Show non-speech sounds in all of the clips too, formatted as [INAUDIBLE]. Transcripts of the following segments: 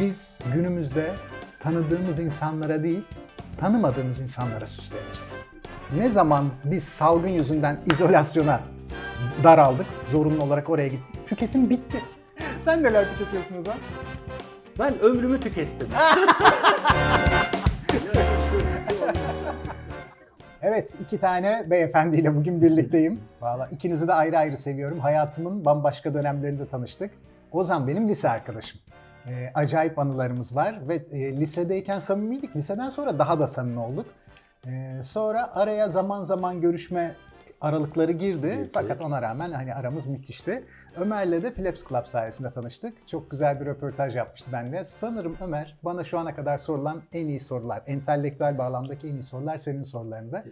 Biz günümüzde tanıdığımız insanlara değil, tanımadığımız insanlara süsleniriz. Ne zaman biz salgın yüzünden izolasyona daraldık, zorunlu olarak oraya gittik, tüketim bitti. Sen neler tüketiyorsun Ozan? Ben ömrümü tükettim. [LAUGHS] Evet, iki tane beyefendiyle bugün birlikteyim. Valla ikinizi de ayrı ayrı seviyorum. Hayatımın bambaşka dönemlerinde tanıştık. Ozan benim lise arkadaşım. Ee, acayip anılarımız var ve e, lisedeyken samimiydik. Liseden sonra daha da samimi olduk. Ee, sonra araya zaman zaman görüşme aralıkları girdi. Girdi. Fakat ona rağmen hani aramız müthişti. Ömer'le de Philips Club sayesinde tanıştık. Çok güzel bir röportaj yapmıştı benimle. Sanırım Ömer bana şu ana kadar sorulan en iyi sorular, entelektüel bağlamdaki en iyi sorular senin sorularında.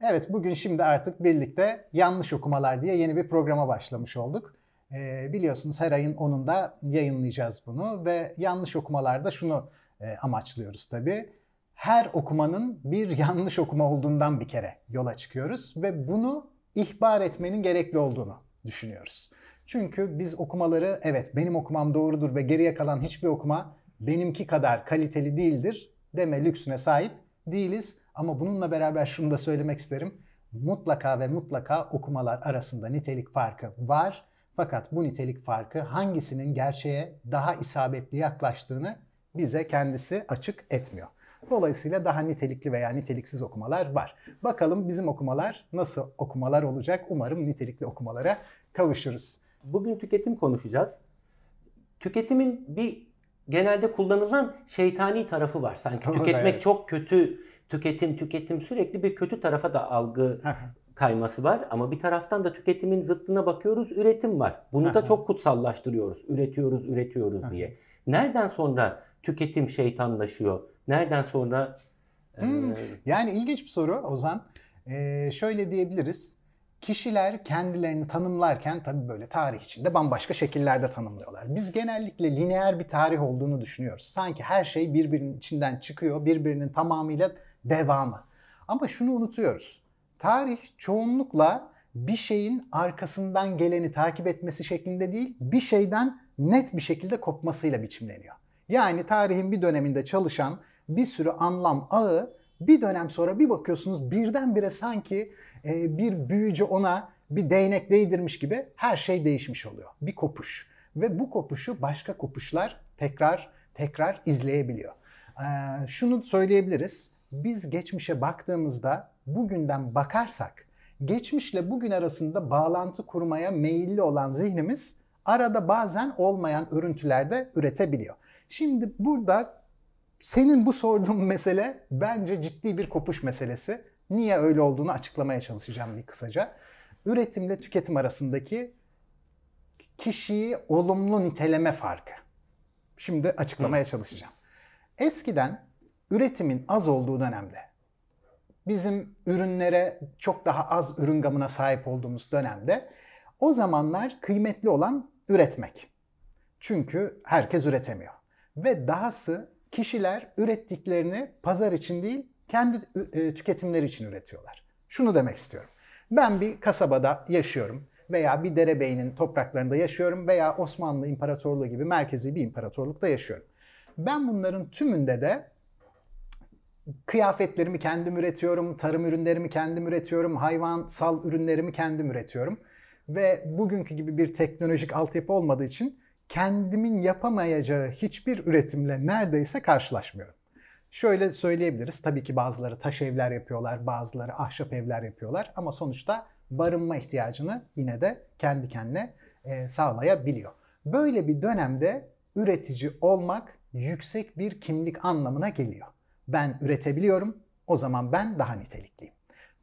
Evet bugün şimdi artık birlikte yanlış okumalar diye yeni bir programa başlamış olduk. Ee, biliyorsunuz her ayın 10'unda yayınlayacağız bunu ve yanlış okumalarda şunu e, amaçlıyoruz tabii. Her okumanın bir [LAUGHS] yanlış okuma olduğundan bir kere yola çıkıyoruz ve bunu ihbar etmenin gerekli olduğunu düşünüyoruz. Çünkü biz okumaları evet benim okumam doğrudur ve geriye kalan hiçbir okuma benimki kadar kaliteli değildir deme lüksüne sahip değiliz. Ama bununla beraber şunu da söylemek isterim. Mutlaka ve mutlaka okumalar arasında nitelik farkı var. Fakat bu nitelik farkı hangisinin gerçeğe daha isabetli yaklaştığını bize kendisi açık etmiyor. Dolayısıyla daha nitelikli veya niteliksiz okumalar var. Bakalım bizim okumalar nasıl okumalar olacak? Umarım nitelikli okumalara kavuşuruz. Bugün tüketim konuşacağız. Tüketimin bir genelde kullanılan şeytani tarafı var. Sanki [LAUGHS] tüketmek evet. çok kötü, tüketim tüketim sürekli bir kötü tarafa da algı kayması var. Ama bir taraftan da tüketimin zıttına bakıyoruz, üretim var. Bunu Aha. da çok kutsallaştırıyoruz. Üretiyoruz, üretiyoruz Aha. diye. Nereden sonra tüketim şeytanlaşıyor? Nereden sonra Hmm. e, Yani ilginç bir soru Ozan. Ee, şöyle diyebiliriz. Kişiler kendilerini tanımlarken tabii böyle tarih içinde bambaşka şekillerde tanımlıyorlar. Biz genellikle lineer bir tarih olduğunu düşünüyoruz. Sanki her şey birbirinin içinden çıkıyor, birbirinin tamamıyla devamı. Ama şunu unutuyoruz. Tarih çoğunlukla bir şeyin arkasından geleni takip etmesi şeklinde değil, bir şeyden net bir şekilde kopmasıyla biçimleniyor. Yani tarihin bir döneminde çalışan bir sürü anlam ağı bir dönem sonra bir bakıyorsunuz birdenbire sanki e, bir büyücü ona bir değnek değdirmiş gibi her şey değişmiş oluyor. Bir kopuş. Ve bu kopuşu başka kopuşlar tekrar tekrar izleyebiliyor. Ee, şunu söyleyebiliriz. Biz geçmişe baktığımızda bugünden bakarsak geçmişle bugün arasında bağlantı kurmaya meyilli olan zihnimiz arada bazen olmayan örüntüler de üretebiliyor. Şimdi burada senin bu sorduğun mesele bence ciddi bir kopuş meselesi. Niye öyle olduğunu açıklamaya çalışacağım bir kısaca. Üretimle tüketim arasındaki kişiyi olumlu niteleme farkı. Şimdi açıklamaya çalışacağım. Eskiden üretimin az olduğu dönemde bizim ürünlere çok daha az ürün gamına sahip olduğumuz dönemde o zamanlar kıymetli olan üretmek. Çünkü herkes üretemiyor. Ve dahası kişiler ürettiklerini pazar için değil kendi e, tüketimleri için üretiyorlar. Şunu demek istiyorum. Ben bir kasabada yaşıyorum veya bir derebeyinin topraklarında yaşıyorum veya Osmanlı İmparatorluğu gibi merkezi bir imparatorlukta yaşıyorum. Ben bunların tümünde de kıyafetlerimi kendim üretiyorum, tarım ürünlerimi kendim üretiyorum, hayvansal ürünlerimi kendim üretiyorum. Ve bugünkü gibi bir teknolojik altyapı olmadığı için kendimin yapamayacağı hiçbir üretimle neredeyse karşılaşmıyorum. Şöyle söyleyebiliriz. Tabii ki bazıları taş evler yapıyorlar, bazıları ahşap evler yapıyorlar ama sonuçta barınma ihtiyacını yine de kendi kendine e, sağlayabiliyor. Böyle bir dönemde üretici olmak yüksek bir kimlik anlamına geliyor. Ben üretebiliyorum, o zaman ben daha nitelikliyim.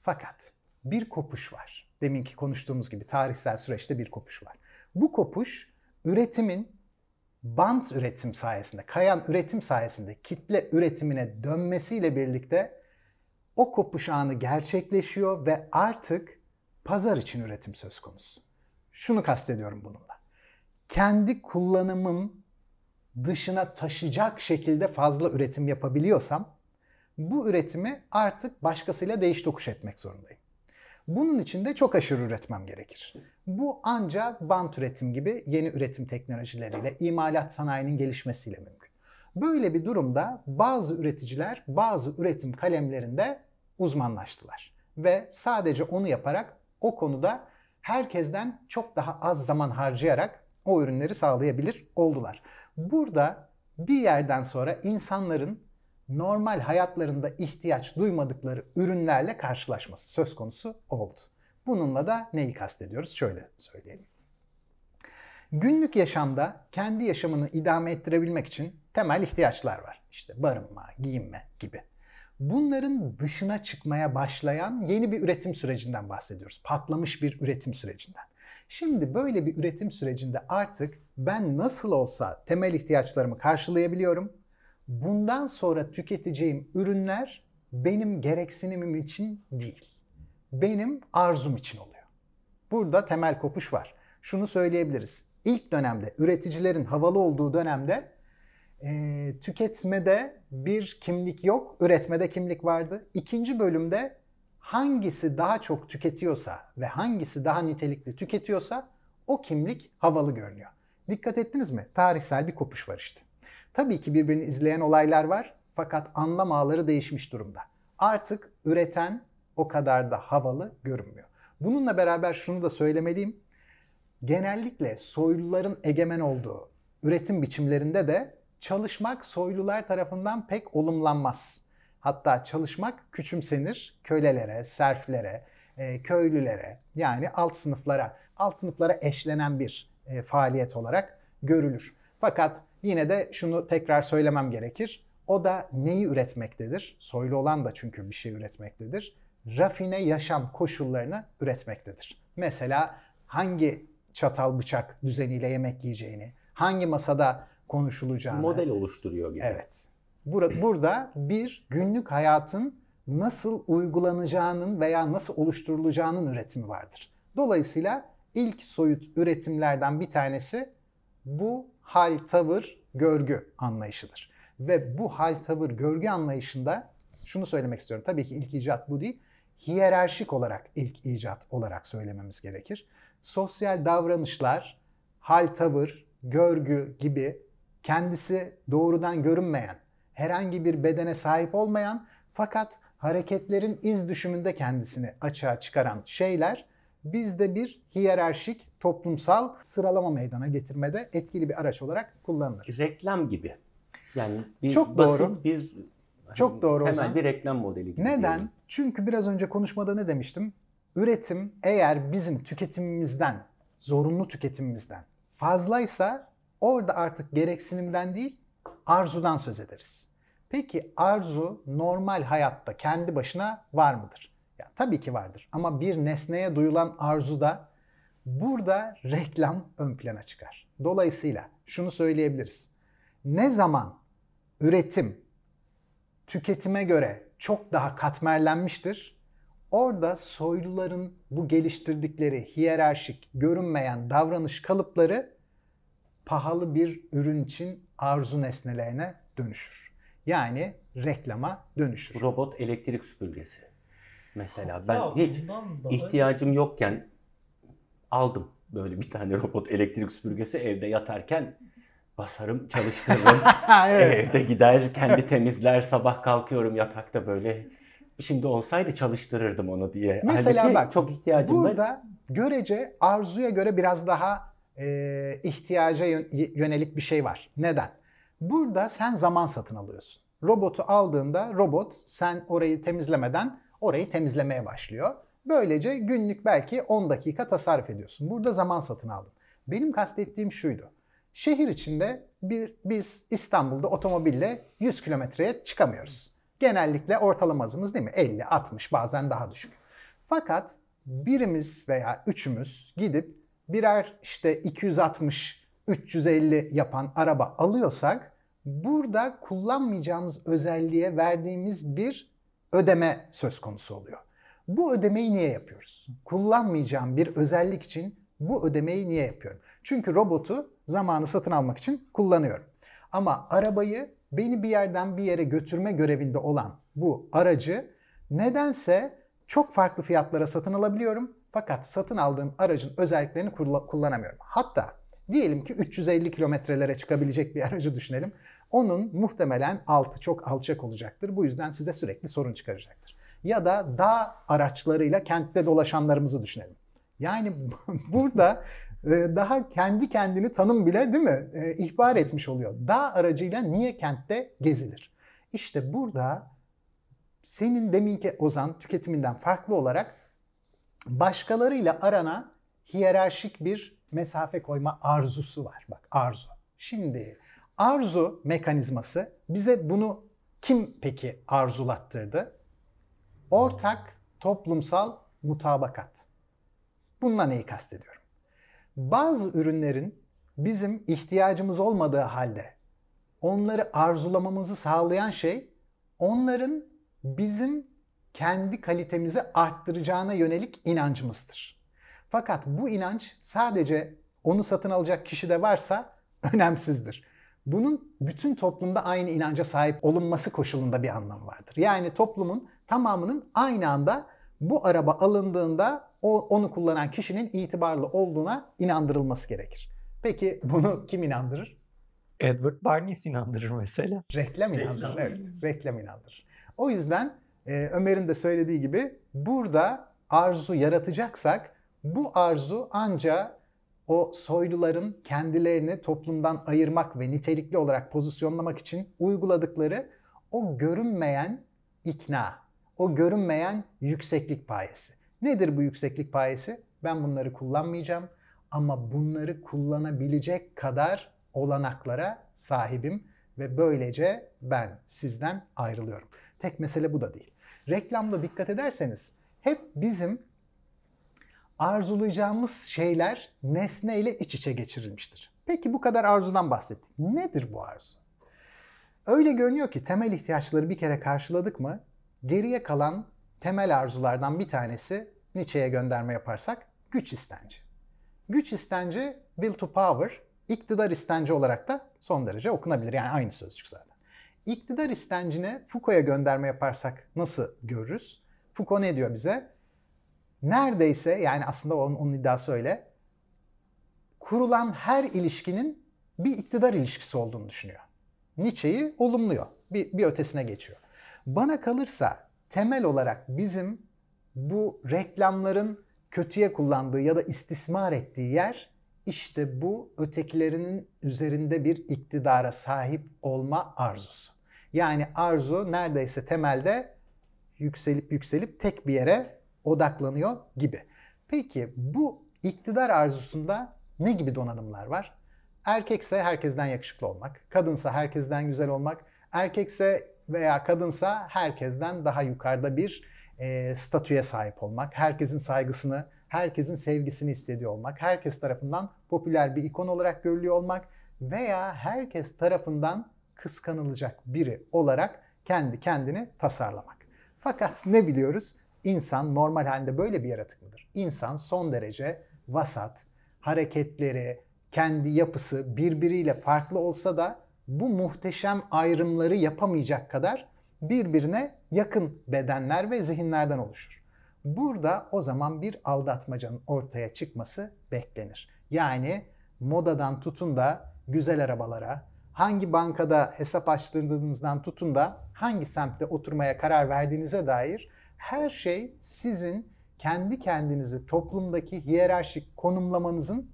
Fakat bir kopuş var. Deminki konuştuğumuz gibi tarihsel süreçte bir kopuş var. Bu kopuş üretimin bant üretim sayesinde, kayan üretim sayesinde kitle üretimine dönmesiyle birlikte o kopuş anı gerçekleşiyor ve artık pazar için üretim söz konusu. Şunu kastediyorum bununla. Kendi kullanımım dışına taşıyacak şekilde fazla üretim yapabiliyorsam bu üretimi artık başkasıyla değiş tokuş etmek zorundayım. Bunun için de çok aşırı üretmem gerekir. Bu ancak bant üretim gibi yeni üretim teknolojileriyle, imalat sanayinin gelişmesiyle mümkün. Böyle bir durumda bazı üreticiler bazı üretim kalemlerinde uzmanlaştılar. Ve sadece onu yaparak o konuda herkesten çok daha az zaman harcayarak o ürünleri sağlayabilir oldular. Burada bir yerden sonra insanların normal hayatlarında ihtiyaç duymadıkları ürünlerle karşılaşması söz konusu oldu. Bununla da neyi kastediyoruz? Şöyle söyleyelim. Günlük yaşamda kendi yaşamını idame ettirebilmek için temel ihtiyaçlar var. İşte barınma, giyinme gibi. Bunların dışına çıkmaya başlayan yeni bir üretim sürecinden bahsediyoruz. Patlamış bir üretim sürecinden. Şimdi böyle bir üretim sürecinde artık ben nasıl olsa temel ihtiyaçlarımı karşılayabiliyorum. Bundan sonra tüketeceğim ürünler benim gereksinimim için değil. Benim arzum için oluyor. Burada temel kopuş var. Şunu söyleyebiliriz. İlk dönemde üreticilerin havalı olduğu dönemde e, tüketmede bir kimlik yok, üretmede kimlik vardı. İkinci bölümde hangisi daha çok tüketiyorsa ve hangisi daha nitelikli tüketiyorsa o kimlik havalı görünüyor. Dikkat ettiniz mi? Tarihsel bir kopuş var işte. Tabii ki birbirini izleyen olaylar var fakat anlam ağları değişmiş durumda. Artık üreten o kadar da havalı görünmüyor. Bununla beraber şunu da söylemeliyim. Genellikle soyluların egemen olduğu üretim biçimlerinde de çalışmak soylular tarafından pek olumlanmaz. Hatta çalışmak küçümsenir kölelere, serflere, e, köylülere yani alt sınıflara, alt sınıflara eşlenen bir e, faaliyet olarak görülür. Fakat yine de şunu tekrar söylemem gerekir. O da neyi üretmektedir? Soylu olan da çünkü bir şey üretmektedir. Rafine yaşam koşullarını üretmektedir. Mesela hangi çatal bıçak düzeniyle yemek yiyeceğini, hangi masada konuşulacağını. Model oluşturuyor gibi. Evet. Burada bir günlük hayatın nasıl uygulanacağının veya nasıl oluşturulacağının üretimi vardır. Dolayısıyla ilk soyut üretimlerden bir tanesi bu hal, tavır, görgü anlayışıdır. Ve bu hal, tavır, görgü anlayışında şunu söylemek istiyorum. Tabii ki ilk icat bu değil. Hiyerarşik olarak ilk icat olarak söylememiz gerekir. Sosyal davranışlar, hal, tavır, görgü gibi kendisi doğrudan görünmeyen, herhangi bir bedene sahip olmayan fakat hareketlerin iz düşümünde kendisini açığa çıkaran şeyler bizde bir hiyerarşik toplumsal sıralama meydana getirmede etkili bir araç olarak kullanılır. Reklam gibi. Yani bir Çok basit doğru. bir Çok doğru Hemen Ozan. bir reklam modeli gibi. Neden? diyelim. Çünkü biraz önce konuşmada ne demiştim? Üretim eğer bizim tüketimimizden, zorunlu tüketimimizden fazlaysa orada artık gereksinimden değil arzudan söz ederiz. Peki arzu normal hayatta kendi başına var mıdır? Ya tabii ki vardır ama bir nesneye duyulan arzuda burada reklam ön plana çıkar. Dolayısıyla şunu söyleyebiliriz. Ne zaman üretim tüketime göre çok daha katmerlenmiştir. Orada soyluların bu geliştirdikleri hiyerarşik, görünmeyen davranış kalıpları pahalı bir ürün için arzu nesnelerine dönüşür. Yani reklama dönüşür. Robot elektrik süpürgesi. Mesela Hatta ben hiç ihtiyacım yokken aldım böyle bir tane robot elektrik süpürgesi evde yatarken basarım çalıştırırım. [LAUGHS] evet. Evde gider kendi temizler sabah kalkıyorum yatakta böyle. Şimdi olsaydı çalıştırırdım onu diye. Mesela Halbuki bak, çok ihtiyacım var. Burada görece arzuya göre biraz daha e, ihtiyaca yön- yönelik bir şey var. Neden? Burada sen zaman satın alıyorsun. Robotu aldığında robot sen orayı temizlemeden orayı temizlemeye başlıyor. Böylece günlük belki 10 dakika tasarruf ediyorsun. Burada zaman satın aldın. Benim kastettiğim şuydu. Şehir içinde bir biz İstanbul'da otomobille 100 kilometreye çıkamıyoruz. Genellikle ortalama hızımız değil mi? 50, 60 bazen daha düşük. Fakat birimiz veya üçümüz gidip birer işte 260, 350 yapan araba alıyorsak burada kullanmayacağımız özelliğe verdiğimiz bir ödeme söz konusu oluyor. Bu ödemeyi niye yapıyoruz? Kullanmayacağım bir özellik için bu ödemeyi niye yapıyorum? Çünkü robotu zamanı satın almak için kullanıyorum. Ama arabayı beni bir yerden bir yere götürme görevinde olan bu aracı nedense çok farklı fiyatlara satın alabiliyorum. Fakat satın aldığım aracın özelliklerini kulla- kullanamıyorum. Hatta Diyelim ki 350 kilometrelere çıkabilecek bir [LAUGHS] aracı düşünelim. Onun muhtemelen altı çok alçak olacaktır. Bu yüzden size sürekli sorun çıkaracaktır. Ya da dağ araçlarıyla kentte dolaşanlarımızı düşünelim. Yani [LAUGHS] burada e, daha kendi kendini tanım bile değil mi e, ihbar etmiş oluyor. Dağ aracıyla niye kentte gezilir? İşte burada senin deminki Ozan tüketiminden farklı olarak başkalarıyla arana hiyerarşik bir mesafe koyma arzusu var. Bak arzu. Şimdi arzu mekanizması bize bunu kim peki arzulattırdı? Ortak toplumsal mutabakat. Bununla neyi kastediyorum? Bazı ürünlerin bizim ihtiyacımız olmadığı halde onları arzulamamızı sağlayan şey onların bizim kendi kalitemizi arttıracağına yönelik inancımızdır. Fakat bu inanç sadece onu satın alacak kişide varsa [LAUGHS] önemsizdir. Bunun bütün toplumda aynı inanca sahip olunması koşulunda bir anlam vardır. Yani toplumun tamamının aynı anda bu araba alındığında o, onu kullanan kişinin itibarlı olduğuna inandırılması gerekir. Peki bunu kim inandırır? Edward Bernays inandırır mesela. Reklam inandırır, evet. Reklam inandırır. O yüzden e, Ömer'in de söylediği gibi burada arzu yaratacaksak bu arzu ancak o soyluların kendilerini toplumdan ayırmak ve nitelikli olarak pozisyonlamak için uyguladıkları o görünmeyen ikna, o görünmeyen yükseklik payesi. Nedir bu yükseklik payesi? Ben bunları kullanmayacağım ama bunları kullanabilecek kadar olanaklara sahibim ve böylece ben sizden ayrılıyorum. Tek mesele bu da değil. Reklamda dikkat ederseniz hep bizim arzulayacağımız şeyler nesne ile iç içe geçirilmiştir. Peki bu kadar arzudan bahsettik. Nedir bu arzu? Öyle görünüyor ki temel ihtiyaçları bir kere karşıladık mı geriye kalan temel arzulardan bir tanesi Nietzsche'ye gönderme yaparsak güç istenci. Güç istenci will to power, iktidar istenci olarak da son derece okunabilir. Yani aynı sözcük zaten. İktidar istencine Foucault'a gönderme yaparsak nasıl görürüz? Foucault ne diyor bize? Neredeyse yani aslında onun, onun iddiası öyle. Kurulan her ilişkinin bir iktidar ilişkisi olduğunu düşünüyor. Nietzsche'yi olumluyor. Bir, bir ötesine geçiyor. Bana kalırsa temel olarak bizim bu reklamların kötüye kullandığı ya da istismar ettiği yer işte bu ötekilerinin üzerinde bir iktidara sahip olma arzusu. Yani arzu neredeyse temelde yükselip yükselip tek bir yere odaklanıyor gibi. Peki bu iktidar arzusunda ne gibi donanımlar var? Erkekse herkesten yakışıklı olmak, kadınsa herkesten güzel olmak, erkekse veya kadınsa herkesten daha yukarıda bir e, statüye sahip olmak, herkesin saygısını, herkesin sevgisini hissediyor olmak, herkes tarafından popüler bir ikon olarak görülüyor olmak veya herkes tarafından kıskanılacak biri olarak kendi kendini tasarlamak. Fakat ne biliyoruz? İnsan normal halinde böyle bir yaratık mıdır? İnsan son derece vasat, hareketleri, kendi yapısı birbiriyle farklı olsa da bu muhteşem ayrımları yapamayacak kadar birbirine yakın bedenler ve zihinlerden oluşur. Burada o zaman bir aldatmacanın ortaya çıkması beklenir. Yani modadan tutun da güzel arabalara, hangi bankada hesap açtırdığınızdan tutun da hangi semtte oturmaya karar verdiğinize dair her şey sizin kendi kendinizi toplumdaki hiyerarşik konumlamanızın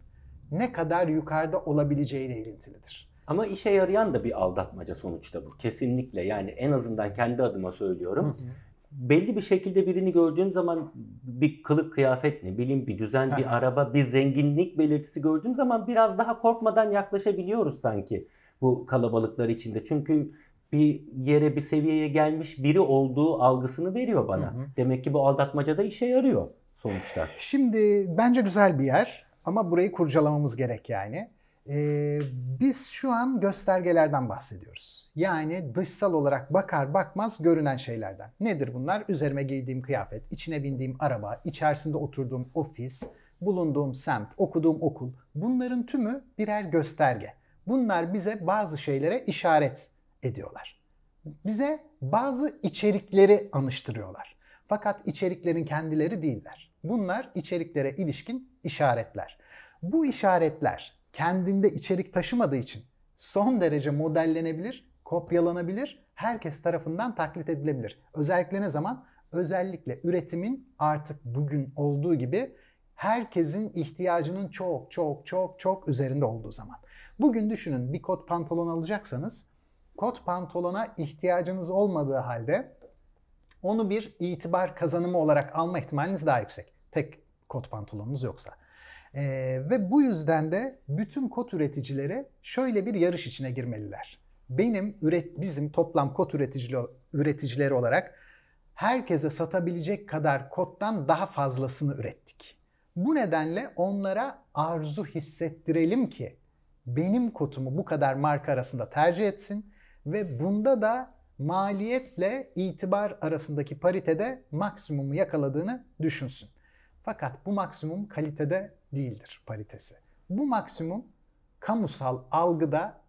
ne kadar yukarıda olabileceğiyle ilintilidir. Ama işe yarayan da bir aldatmaca sonuçta bu. Kesinlikle yani en azından kendi adıma söylüyorum. Hı hı. Belli bir şekilde birini gördüğüm zaman bir kılık kıyafet ne bileyim bir düzen, bir araba, bir zenginlik belirtisi gördüğüm zaman biraz daha korkmadan yaklaşabiliyoruz sanki bu kalabalıklar içinde. Çünkü bir yere bir seviyeye gelmiş biri olduğu algısını veriyor bana. Hı hı. Demek ki bu aldatmaca da işe yarıyor sonuçta. Şimdi bence güzel bir yer ama burayı kurcalamamız gerek yani. Ee, biz şu an göstergelerden bahsediyoruz. Yani dışsal olarak bakar bakmaz görünen şeylerden. Nedir bunlar? Üzerime giydiğim kıyafet, içine bindiğim araba, içerisinde oturduğum ofis, bulunduğum semt, okuduğum okul. Bunların tümü birer gösterge. Bunlar bize bazı şeylere işaret ediyorlar. Bize bazı içerikleri anıştırıyorlar. Fakat içeriklerin kendileri değiller. Bunlar içeriklere ilişkin işaretler. Bu işaretler kendinde içerik taşımadığı için son derece modellenebilir, kopyalanabilir, herkes tarafından taklit edilebilir. Özellikle ne zaman? Özellikle üretimin artık bugün olduğu gibi herkesin ihtiyacının çok çok çok çok üzerinde olduğu zaman. Bugün düşünün bir kot pantolon alacaksanız kot pantolona ihtiyacınız olmadığı halde onu bir itibar kazanımı olarak alma ihtimaliniz daha yüksek. Tek kot pantolonunuz yoksa. Ee, ve bu yüzden de bütün kot üreticileri şöyle bir yarış içine girmeliler. Benim üret bizim toplam kot üreticileri, üreticileri olarak herkese satabilecek kadar kottan daha fazlasını ürettik. Bu nedenle onlara arzu hissettirelim ki benim kotumu bu kadar marka arasında tercih etsin ve bunda da maliyetle itibar arasındaki paritede maksimumu yakaladığını düşünsün. Fakat bu maksimum kalitede değildir paritesi. Bu maksimum kamusal algıda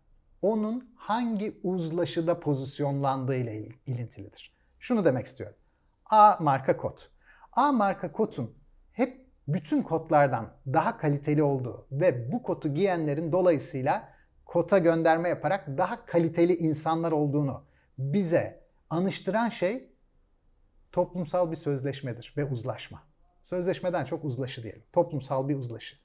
onun hangi uzlaşıda pozisyonlandığı ile ilintilidir. Şunu demek istiyorum. A marka kod. A marka kodun hep bütün kodlardan daha kaliteli olduğu ve bu kodu giyenlerin dolayısıyla kota gönderme yaparak daha kaliteli insanlar olduğunu bize anıştıran şey toplumsal bir sözleşmedir ve uzlaşma. Sözleşmeden çok uzlaşı diyelim. Toplumsal bir uzlaşı.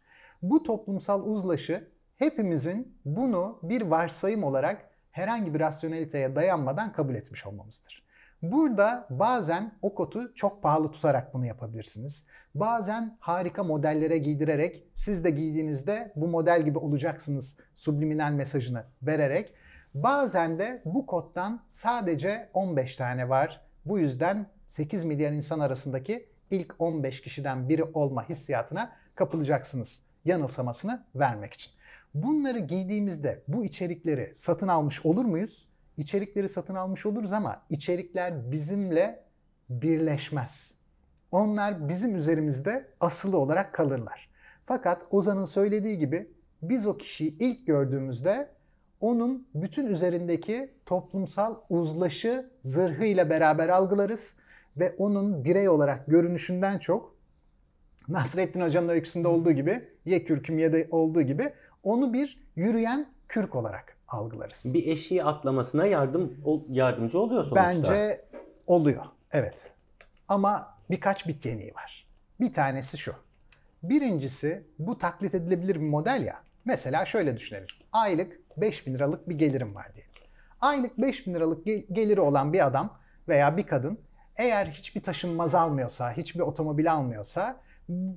Bu toplumsal uzlaşı hepimizin bunu bir varsayım olarak herhangi bir rasyoneliteye dayanmadan kabul etmiş olmamızdır. Burada bazen o kotu çok pahalı tutarak bunu yapabilirsiniz. Bazen harika modellere giydirerek siz de giydiğinizde bu model gibi olacaksınız subliminal mesajını vererek. Bazen de bu koddan sadece 15 tane var. Bu yüzden 8 milyar insan arasındaki ilk 15 kişiden biri olma hissiyatına kapılacaksınız yanılsamasını vermek için. Bunları giydiğimizde bu içerikleri satın almış olur muyuz? İçerikleri satın almış oluruz ama içerikler bizimle birleşmez. Onlar bizim üzerimizde asılı olarak kalırlar. Fakat Ozan'ın söylediği gibi biz o kişiyi ilk gördüğümüzde onun bütün üzerindeki toplumsal uzlaşı zırhıyla beraber algılarız ve onun birey olarak görünüşünden çok Nasrettin Hoca'nın öyküsünde olduğu gibi ye kürküm ye de olduğu gibi onu bir yürüyen kürk olarak algılarız. Bir eşiği atlamasına yardım yardımcı oluyor sonuçta. Bence oluyor. Evet. Ama birkaç bit yeniği var. Bir tanesi şu. Birincisi bu taklit edilebilir bir model ya. Mesela şöyle düşünelim. Aylık 5000 liralık bir gelirim var diyelim. Aylık 5000 liralık geliri olan bir adam veya bir kadın eğer hiçbir taşınmaz almıyorsa, hiçbir otomobil almıyorsa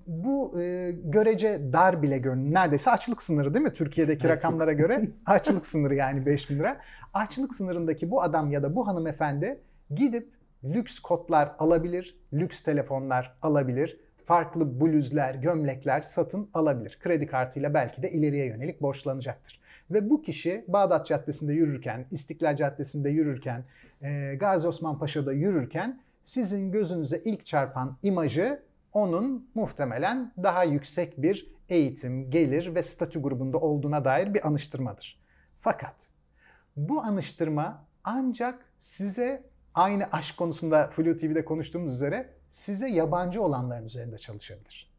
bu e, görece dar bile görünüyor. Neredeyse açlık sınırı değil mi? Türkiye'deki rakamlara göre [LAUGHS] açlık sınırı yani 5 bin lira. Açlık sınırındaki bu adam ya da bu hanımefendi gidip lüks kotlar alabilir, lüks telefonlar alabilir, farklı bluzlar, gömlekler satın alabilir. Kredi kartıyla belki de ileriye yönelik borçlanacaktır. Ve bu kişi Bağdat Caddesi'nde yürürken, İstiklal Caddesi'nde yürürken, e, Gazi Osman Paşa'da yürürken sizin gözünüze ilk çarpan imajı onun muhtemelen daha yüksek bir eğitim, gelir ve statü grubunda olduğuna dair bir anıştırmadır. Fakat bu anıştırma ancak size aynı aşk konusunda Flu TV'de konuştuğumuz üzere size yabancı olanların üzerinde çalışabilir.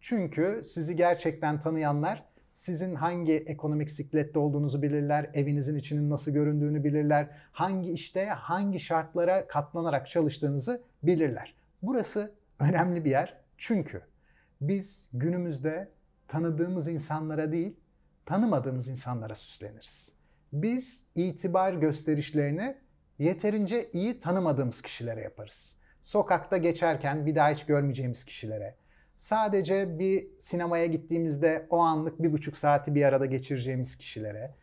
Çünkü sizi gerçekten tanıyanlar sizin hangi ekonomik siklette olduğunuzu bilirler, evinizin içinin nasıl göründüğünü bilirler, hangi işte hangi şartlara katlanarak çalıştığınızı bilirler. Burası önemli bir yer çünkü biz günümüzde tanıdığımız insanlara değil, tanımadığımız insanlara süsleniriz. Biz itibar gösterişlerini yeterince iyi tanımadığımız kişilere yaparız. Sokakta geçerken bir daha hiç görmeyeceğimiz kişilere, sadece bir sinemaya gittiğimizde o anlık bir buçuk saati bir arada geçireceğimiz kişilere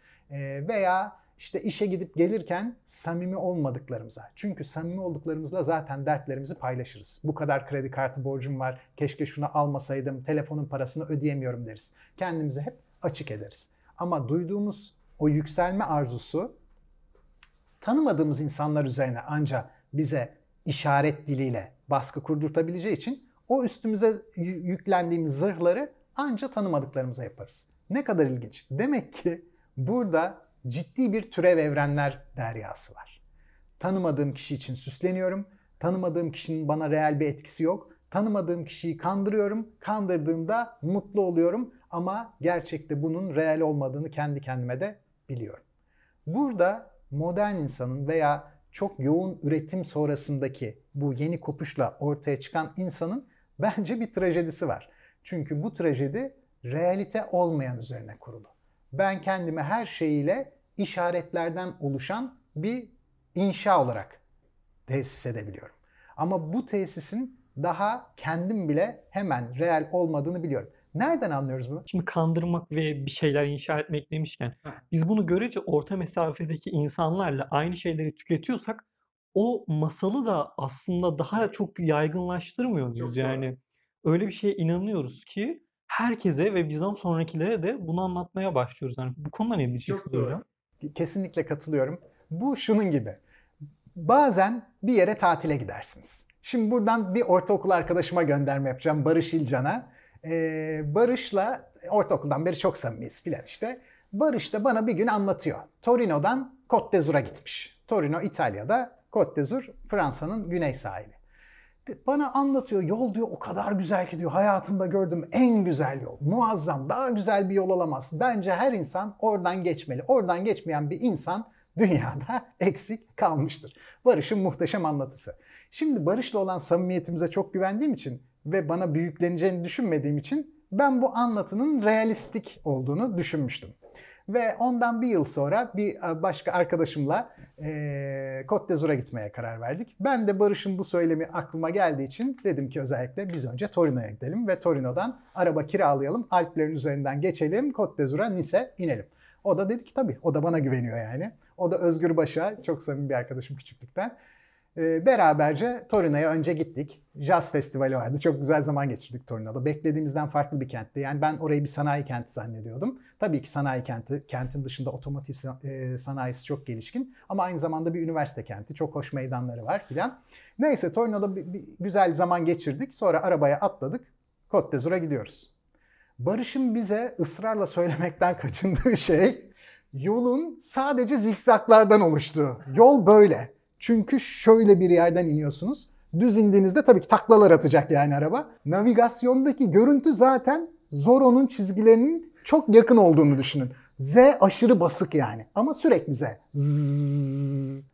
veya işte işe gidip gelirken samimi olmadıklarımıza. Çünkü samimi olduklarımızla zaten dertlerimizi paylaşırız. Bu kadar kredi kartı borcum var, keşke şunu almasaydım, telefonun parasını ödeyemiyorum deriz. Kendimizi hep açık ederiz. Ama duyduğumuz o yükselme arzusu tanımadığımız insanlar üzerine ancak bize işaret diliyle baskı kurdurtabileceği için o üstümüze yüklendiğimiz zırhları ancak tanımadıklarımıza yaparız. Ne kadar ilginç. Demek ki burada ciddi bir türev evrenler deryası var. Tanımadığım kişi için süsleniyorum. Tanımadığım kişinin bana reel bir etkisi yok. Tanımadığım kişiyi kandırıyorum. Kandırdığımda mutlu oluyorum. Ama gerçekte bunun real olmadığını kendi kendime de biliyorum. Burada modern insanın veya çok yoğun üretim sonrasındaki bu yeni kopuşla ortaya çıkan insanın bence bir trajedisi var. Çünkü bu trajedi realite olmayan üzerine kurulu. Ben kendimi her şeyiyle işaretlerden oluşan bir inşa olarak tesis edebiliyorum. Ama bu tesisin daha kendim bile hemen real olmadığını biliyorum. Nereden anlıyoruz bunu? Şimdi kandırmak ve bir şeyler inşa etmek demişken biz bunu görece orta mesafedeki insanlarla aynı şeyleri tüketiyorsak o masalı da aslında daha çok yaygınlaştırmıyor muyuz? Çok doğru. yani öyle bir şeye inanıyoruz ki herkese ve bizden sonrakilere de bunu anlatmaya başlıyoruz. Yani bu konuda ne diyeceksiniz hocam? Kesinlikle katılıyorum. Bu şunun gibi. Bazen bir yere tatile gidersiniz. Şimdi buradan bir ortaokul arkadaşıma gönderme yapacağım Barış İlcan'a. Ee, Barış'la ortaokuldan beri çok samimiyiz filan işte. Barış da bana bir gün anlatıyor. Torino'dan Côte d'Azur'a gitmiş. Torino İtalya'da, Côte d'Azur Fransa'nın güney sahili. Bana anlatıyor yol diyor o kadar güzel ki diyor hayatımda gördüğüm en güzel yol. Muazzam daha güzel bir yol olamaz. Bence her insan oradan geçmeli. Oradan geçmeyen bir insan dünyada [LAUGHS] eksik kalmıştır. Barış'ın muhteşem anlatısı. Şimdi Barış'la olan samimiyetimize çok güvendiğim için ve bana büyükleneceğini düşünmediğim için ben bu anlatının realistik olduğunu düşünmüştüm. Ve ondan bir yıl sonra bir e, başka arkadaşımla e, Côte d'Azur'a gitmeye karar verdik. Ben de Barış'ın bu söylemi aklıma geldiği için dedim ki özellikle biz önce Torino'ya gidelim ve Torino'dan araba kiralayalım. Alplerin üzerinden geçelim. Côte d'Azur'a Nice inelim. O da dedi ki tabii o da bana güveniyor yani. O da Özgür Baş'a çok samimi bir arkadaşım küçüklükten. Ee, beraberce Torino'ya önce gittik. Jazz festivali vardı. Çok güzel zaman geçirdik Torino'da. Beklediğimizden farklı bir kentti. Yani ben orayı bir sanayi kenti zannediyordum. Tabii ki sanayi kenti. Kentin dışında otomotiv e, sanayisi çok gelişkin. Ama aynı zamanda bir üniversite kenti. Çok hoş meydanları var filan. Neyse Torino'da bir, bir güzel zaman geçirdik. Sonra arabaya atladık. Côte d'Azur'a gidiyoruz. Barış'ın bize ısrarla söylemekten [LAUGHS] kaçındığı şey yolun sadece zikzaklardan oluştuğu. Yol böyle. Çünkü şöyle bir yerden iniyorsunuz. Düz indiğinizde tabii ki taklalar atacak yani araba. Navigasyondaki görüntü zaten Zorro'nun çizgilerinin çok yakın olduğunu düşünün. Z aşırı basık yani ama sürekli Z. Zzz.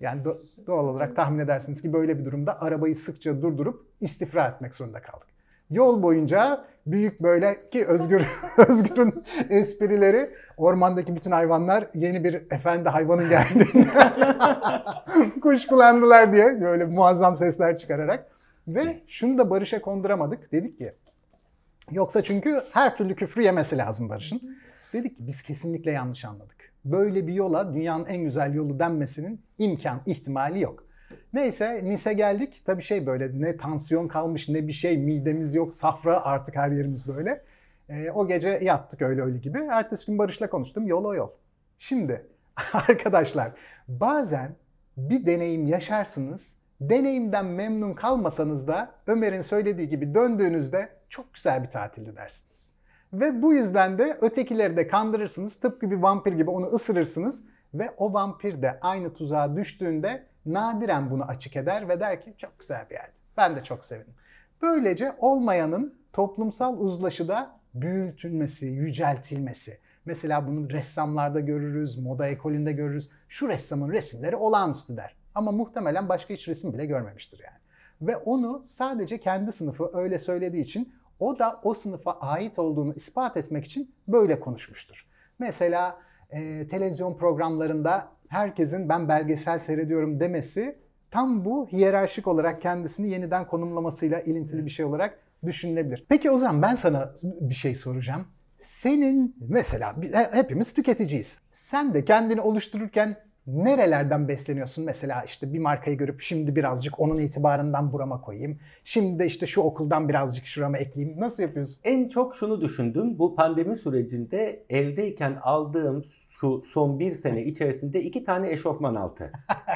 Yani do- doğal olarak tahmin edersiniz ki böyle bir durumda arabayı sıkça durdurup istifra etmek zorunda kaldık. Yol boyunca büyük böyle ki Özgür [LAUGHS] Özgür'ün esprileri ormandaki bütün hayvanlar yeni bir efendi hayvanın geldiğinde [LAUGHS] kuşkulandılar diye böyle muazzam sesler çıkararak ve şunu da Barış'a konduramadık. Dedik ki yoksa çünkü her türlü küfrü yemesi lazım Barış'ın. Dedik ki biz kesinlikle yanlış anladık. Böyle bir yola dünyanın en güzel yolu denmesinin imkan, ihtimali yok. Neyse Nice geldik. Tabii şey böyle ne tansiyon kalmış ne bir şey midemiz yok safra artık her yerimiz böyle. Ee, o gece yattık öyle öyle gibi. Ertesi gün Barış'la konuştum yol o yol. Şimdi [LAUGHS] arkadaşlar bazen bir deneyim yaşarsınız. Deneyimden memnun kalmasanız da Ömer'in söylediği gibi döndüğünüzde çok güzel bir tatildi dersiniz. Ve bu yüzden de ötekileri de kandırırsınız. Tıpkı bir vampir gibi onu ısırırsınız. Ve o vampir de aynı tuzağa düştüğünde nadiren bunu açık eder ve der ki çok güzel bir yerdi. Ben de çok sevindim. Böylece olmayanın toplumsal uzlaşıda büyütülmesi, yüceltilmesi. Mesela bunu ressamlarda görürüz, moda ekolünde görürüz. Şu ressamın resimleri olağanüstü der. Ama muhtemelen başka hiç resim bile görmemiştir yani. Ve onu sadece kendi sınıfı öyle söylediği için o da o sınıfa ait olduğunu ispat etmek için böyle konuşmuştur. Mesela e, televizyon programlarında herkesin ben belgesel seyrediyorum demesi tam bu hiyerarşik olarak kendisini yeniden konumlamasıyla ilintili bir şey olarak düşünülebilir. Peki o zaman ben sana bir şey soracağım. Senin mesela hepimiz tüketiciyiz. Sen de kendini oluştururken nerelerden besleniyorsun? Mesela işte bir markayı görüp şimdi birazcık onun itibarından burama koyayım. Şimdi de işte şu okuldan birazcık şurama ekleyeyim. Nasıl yapıyorsun? En çok şunu düşündüm. Bu pandemi sürecinde evdeyken aldığım şu son bir sene içerisinde iki tane eşofman altı.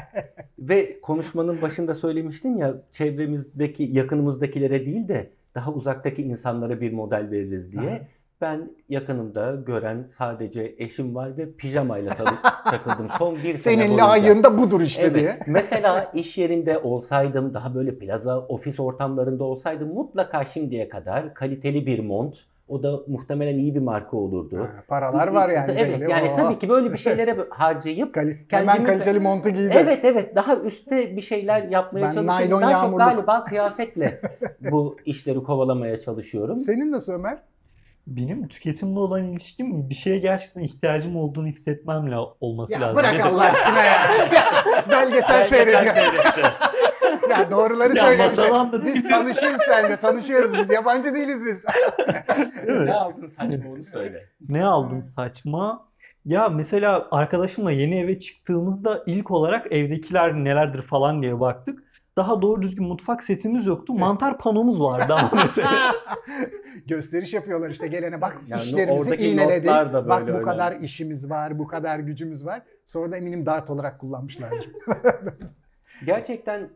[LAUGHS] Ve konuşmanın başında söylemiştin ya çevremizdeki yakınımızdakilere değil de daha uzaktaki insanlara bir model veririz diye. Aha. Ben yakınımda gören sadece eşim var ve pijamayla ta- [LAUGHS] takıldım son bir sene Senin boyunca. layığın da budur işte Evet. diye. Mesela iş yerinde olsaydım, daha böyle plaza, ofis ortamlarında olsaydım mutlaka şimdiye kadar kaliteli bir mont, O da muhtemelen iyi bir marka olurdu. Ha, Paralar var yani. Evet belli. yani Oo. tabii ki böyle bir [LAUGHS] şeylere harcayıp Kali- Hemen kaliteli montu giydi. Evet evet daha üstte bir şeyler yapmaya Ben çalışıyorum. naylon Daha çok yağmurluk. galiba kıyafetle bu işleri kovalamaya çalışıyorum. Senin nasıl Ömer? Benim tüketimle olan ilişkim bir şeye gerçekten ihtiyacım olduğunu hissetmemle olması Ya lazım. bırak Ya da- Allah aşkına ya. [LAUGHS] Belgesel seyrediyor. ya doğruları Ya anlatıyor. Biz tanışıyoruz seninle. Tanışıyoruz biz. Yabancı değiliz biz. [LAUGHS] ne aldın saçma onu söyle. Ne aldım saçma? Ya mesela arkadaşımla yeni eve çıktığımızda ilk olarak evdekiler nelerdir falan diye baktık. Daha doğru düzgün mutfak setimiz yoktu. Mantar panomuz vardı ama [LAUGHS] mesela. Gösteriş yapıyorlar işte gelene bak Yani işlerimizi oradaki iğneledik. notlar da Bak böyle bu önemli. kadar işimiz var, bu kadar gücümüz var. Sonra da eminim dart olarak kullanmışlardır. [LAUGHS] Gerçekten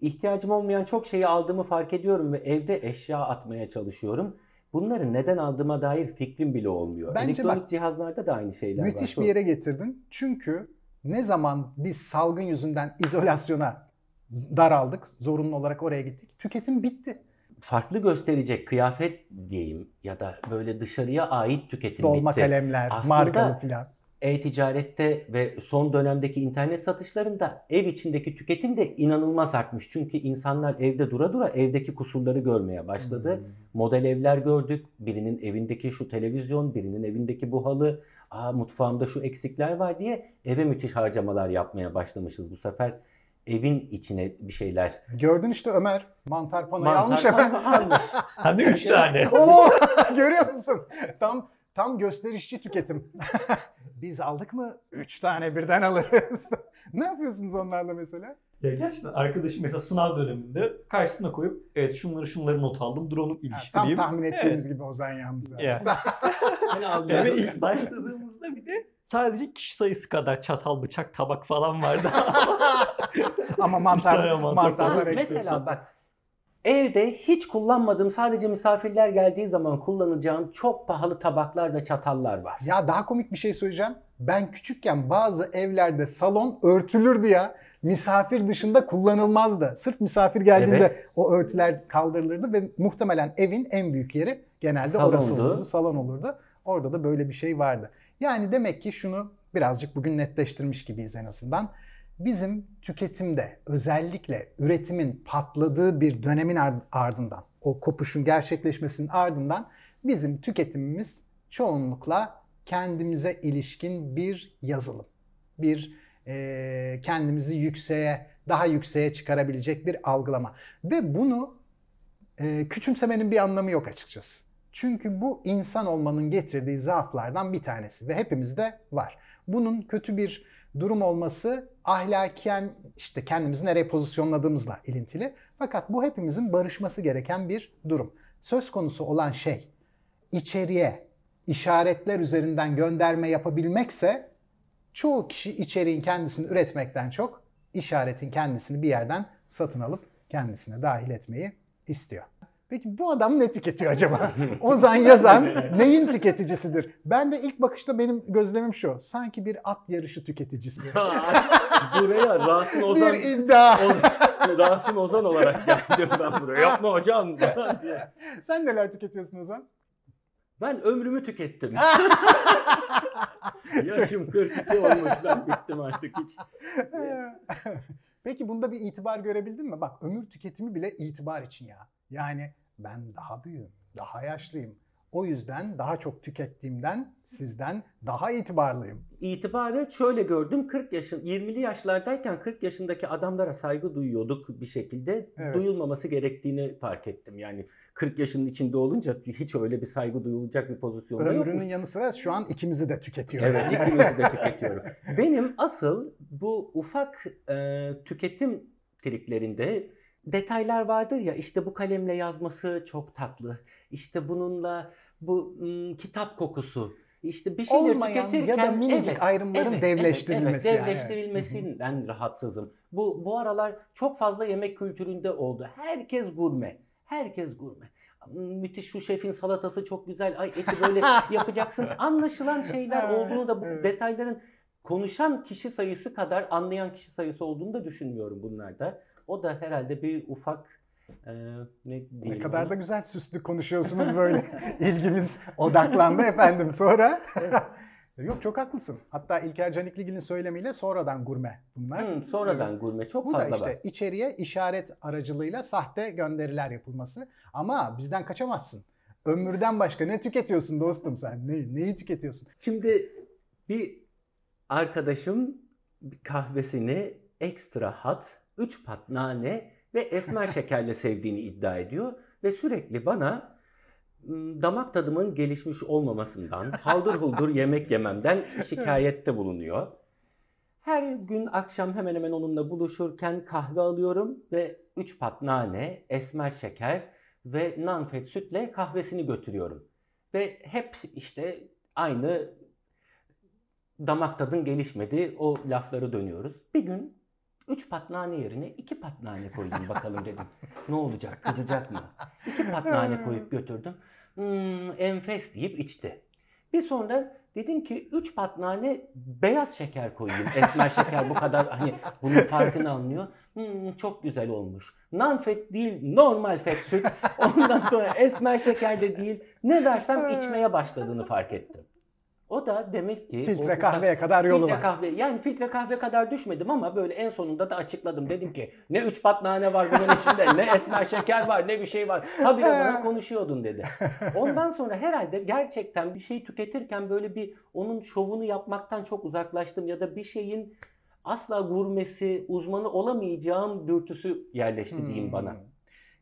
ihtiyacım olmayan çok şeyi aldığımı fark ediyorum ve evde eşya atmaya çalışıyorum. Bunları neden aldığıma dair fikrim bile olmuyor. Bence Elektronik bak, cihazlarda da aynı şeyler var. Müthiş bir yere getirdin. Çünkü ne zaman biz salgın yüzünden izolasyona daraldık, zorunlu olarak oraya gittik. Tüketim bitti. Farklı gösterecek kıyafet diyeyim ya da böyle dışarıya ait tüketim Dolma bitti. kalemler, Aslında- markalı filan. E-ticarette ve son dönemdeki internet satışlarında ev içindeki tüketim de inanılmaz artmış. Çünkü insanlar evde dura dura evdeki kusurları görmeye başladı. Hmm. Model evler gördük. Birinin evindeki şu televizyon, birinin evindeki bu halı, aa mutfağımda şu eksikler var diye eve müthiş harcamalar yapmaya başlamışız bu sefer. Evin içine bir şeyler. Gördün işte Ömer mantar panoyu Mantar almış hemen. [LAUGHS] almış. Hem de üç [LAUGHS] tane. Oo, [LAUGHS] görüyor musun? Tam tam gösterişçi tüketim. Biz aldık mı 3 tane birden alırız. ne yapıyorsunuz onlarla mesela? Ya gerçekten arkadaşım mesela sınav döneminde karşısına koyup evet şunları şunları not aldım. Dur onu Ha, tam iliştireyim. tahmin ettiğimiz gibi Ozan yalnız. ya. Ya. Hani almıyor. Eve ilk başladığımızda bir de sadece kişi sayısı kadar çatal, bıçak, tabak falan vardı. Ama mantar, mantarlar. Mesela bak evde hiç kullanmadığım sadece misafirler geldiği zaman kullanacağım çok pahalı tabaklar ve çatallar var. Ya daha komik bir şey söyleyeceğim. Ben küçükken bazı evlerde salon örtülürdü ya. Misafir dışında kullanılmazdı. Sırf misafir geldiğinde o örtüler kaldırılırdı ve muhtemelen evin en büyük yeri genelde orası Salondu. olurdu, salon olurdu. Orada da böyle bir şey vardı. Yani demek ki şunu birazcık bugün netleştirmiş gibiyiz en azından. Bizim tüketimde özellikle üretimin patladığı bir dönemin ar- ardından, o kopuşun gerçekleşmesinin ardından bizim tüketimimiz çoğunlukla kendimize ilişkin bir yazılım. Bir e, kendimizi yükseğe, daha yükseğe çıkarabilecek bir algılama. Ve bunu e, küçümsemenin bir anlamı yok açıkçası. Çünkü bu insan olmanın getirdiği zaaflardan bir tanesi ve hepimizde var. Bunun kötü bir durum olması ahlaken işte kendimizi nereye pozisyonladığımızla ilintili. Fakat bu hepimizin barışması gereken bir durum. Söz konusu olan şey içeriye işaretler üzerinden gönderme yapabilmekse çoğu kişi içeriğin kendisini üretmekten çok işaretin kendisini bir yerden satın alıp kendisine dahil etmeyi istiyor. Peki bu adam ne tüketiyor acaba? [LAUGHS] Ozan Yazan [LAUGHS] neyin tüketicisidir? Ben de ilk bakışta benim gözlemim şu. Sanki bir at yarışı tüketicisi. [LAUGHS] Buraya Rasim Ozan bir iddia. Rasim Ozan olarak geldim ben buraya. Yapma hocam diye. Sen neler tüketiyorsun Ozan? Ben ömrümü tükettim. [LAUGHS] Yaşım 42 olmuş ben bittim artık hiç. [LAUGHS] Peki bunda bir itibar görebildin mi? Bak ömür tüketimi bile itibar için ya. Yani ben daha büyüğüm, daha yaşlıyım. O yüzden daha çok tükettiğimden sizden daha itibarlıyım. İtibarı şöyle gördüm 40 yaşın 20'li yaşlardayken 40 yaşındaki adamlara saygı duyuyorduk bir şekilde. Evet. Duyulmaması gerektiğini fark ettim. Yani 40 yaşının içinde olunca hiç öyle bir saygı duyulacak bir pozisyonda Ömrünün yokmuş. yanı sıra şu an ikimizi de tüketiyor. Evet, [LAUGHS] ikimizi de tüketiyorum. Benim asıl bu ufak e, tüketim triklerinde detaylar vardır ya işte bu kalemle yazması çok tatlı. İşte bununla bu m, kitap kokusu. İşte bir şeyler Olmayan tüketirken ya da minicik evet, ayrımların evet, devleştirilmesi. Evet, yani. evet, devleştirilmesinden rahatsızım. Bu bu aralar çok fazla yemek kültüründe oldu. Herkes gurme. Herkes gurme. Müthiş şu şefin salatası çok güzel. Ay eti böyle [LAUGHS] yapacaksın. Anlaşılan şeyler olduğunu da bu detayların konuşan kişi sayısı kadar anlayan kişi sayısı olduğunu da düşünmüyorum bunlarda. O da herhalde bir ufak Ee, ne, Ne kadar ona? da güzel süslü konuşuyorsunuz böyle. [LAUGHS] İlgimiz odaklandı efendim. Sonra [LAUGHS] Yok çok haklısın. Hatta İlker Canikligil'in söylemiyle sonradan gurme bunlar. Hmm, sonradan gurme çok Bu da fazla işte var. içeriye işaret aracılığıyla sahte gönderiler yapılması. Ama bizden kaçamazsın. Ömürden başka ne tüketiyorsun dostum sen? Ne, neyi tüketiyorsun? Şimdi bir arkadaşım kahvesini ekstra hat, 3 pat nane ve esmer [LAUGHS] şekerle sevdiğini iddia ediyor ve sürekli bana m, damak tadımın gelişmiş olmamasından, haldır huldur yemek yememden [LAUGHS] şikayette bulunuyor. Her gün akşam hemen hemen onunla buluşurken kahve alıyorum ve 3 pat nane, esmer şeker ve nanfet sütle kahvesini götürüyorum. Ve hep işte aynı damak tadın gelişmedi o lafları dönüyoruz. Bir gün 3 pat nane yerine 2 pat nane koyayım bakalım dedim. ne olacak kızacak mı? 2 pat nane koyup götürdüm. Hmm, enfes deyip içti. Bir sonra dedim ki 3 pat nane beyaz şeker koyayım. Esmer şeker bu kadar hani bunun farkını anlıyor. Hmm, çok güzel olmuş. Nanfet değil normal fet süt. Ondan sonra esmer şeker de değil. Ne versem içmeye başladığını fark ettim. O da demek ki Filtre o- kahveye kadar yolu filtre var. kahve yani filtre kahve kadar düşmedim ama böyle en sonunda da açıkladım. Dedim ki ne üç pat nane var bunun içinde ne esmer şeker var ne bir şey var. Ha biraz bana [LAUGHS] konuşuyordun dedi. Ondan sonra herhalde gerçekten bir şey tüketirken böyle bir onun şovunu yapmaktan çok uzaklaştım ya da bir şeyin asla gurmesi, uzmanı olamayacağım dürtüsü yerleşti diyeyim bana.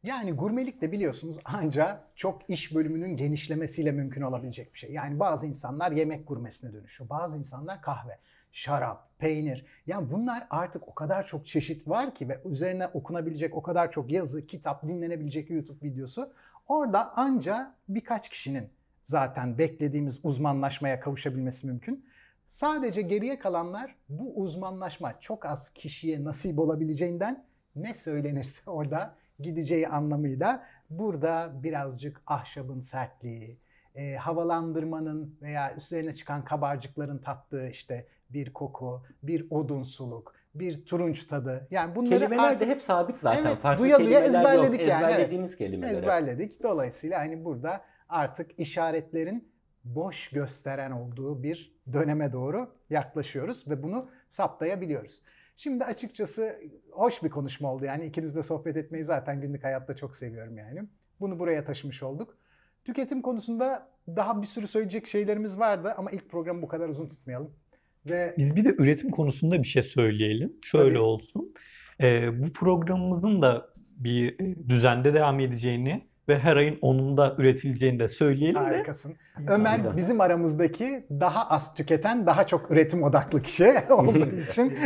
Yani gurmelik de biliyorsunuz anca çok iş bölümünün genişlemesiyle mümkün olabilecek bir şey. Yani bazı insanlar yemek gurmesine dönüşüyor. Bazı insanlar kahve, şarap, peynir. Yani bunlar artık o kadar çok çeşit var ki ve üzerine okunabilecek o kadar çok yazı, kitap, dinlenebilecek YouTube videosu. Orada anca birkaç kişinin zaten beklediğimiz uzmanlaşmaya kavuşabilmesi mümkün. Sadece geriye kalanlar bu uzmanlaşma çok az kişiye nasip olabileceğinden ne söylenirse [LAUGHS] orada gideceği anlamıyla burada birazcık ahşabın sertliği, e, havalandırmanın veya üzerine çıkan kabarcıkların tattığı işte bir koku, bir odunsuluk, bir turunç tadı. Yani bunları Kelimeler artık de hep sabit zaten. Evet, Farklı duya duya kelimeler ezberledik yok. yani, evet. Ezberlediğimiz kelimeler. hep. ezberledik. Dolayısıyla hani burada artık işaretlerin boş gösteren olduğu bir döneme doğru yaklaşıyoruz ve bunu saptayabiliyoruz. Şimdi açıkçası hoş bir konuşma oldu yani ikinizle sohbet etmeyi zaten günlük hayatta çok seviyorum yani. Bunu buraya taşımış olduk. Tüketim konusunda daha bir sürü söyleyecek şeylerimiz vardı ama ilk programı bu kadar uzun tutmayalım. Ve Biz bir de üretim konusunda bir şey söyleyelim. Şöyle Tabii. olsun. Ee, bu programımızın da bir e, düzende devam edeceğini ve her ayın 10'unda üretileceğini de söyleyelim de. harikasın. Ömer Güzel. bizim aramızdaki daha az tüketen, daha çok üretim odaklı kişi [LAUGHS] olduğu [LAUGHS] için.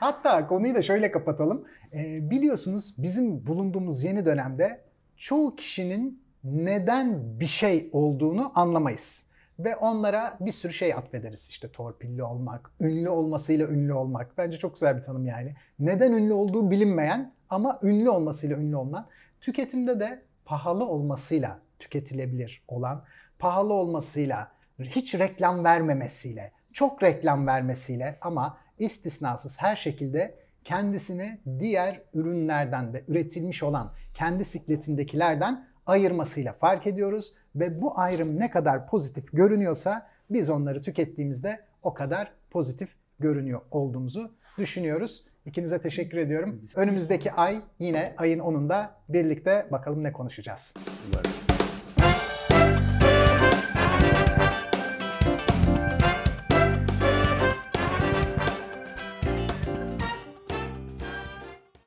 Hatta konuyu da şöyle kapatalım. Ee, biliyorsunuz bizim bulunduğumuz yeni dönemde çoğu kişinin neden bir şey olduğunu anlamayız. Ve onlara bir sürü şey atfederiz. İşte torpilli olmak, ünlü olmasıyla ünlü olmak. Bence çok güzel bir tanım yani. Neden ünlü olduğu bilinmeyen ama ünlü olmasıyla ünlü olunan. Tüketimde de pahalı olmasıyla tüketilebilir olan, pahalı olmasıyla, hiç reklam vermemesiyle, çok reklam vermesiyle ama istisnasız her şekilde kendisini diğer ürünlerden ve üretilmiş olan kendi sikletindekilerden ayırmasıyla fark ediyoruz ve bu ayrım ne kadar pozitif görünüyorsa biz onları tükettiğimizde o kadar pozitif görünüyor olduğumuzu düşünüyoruz. İkinize teşekkür ediyorum. Önümüzdeki ay yine ayın 10'unda birlikte bakalım ne konuşacağız. Umarım.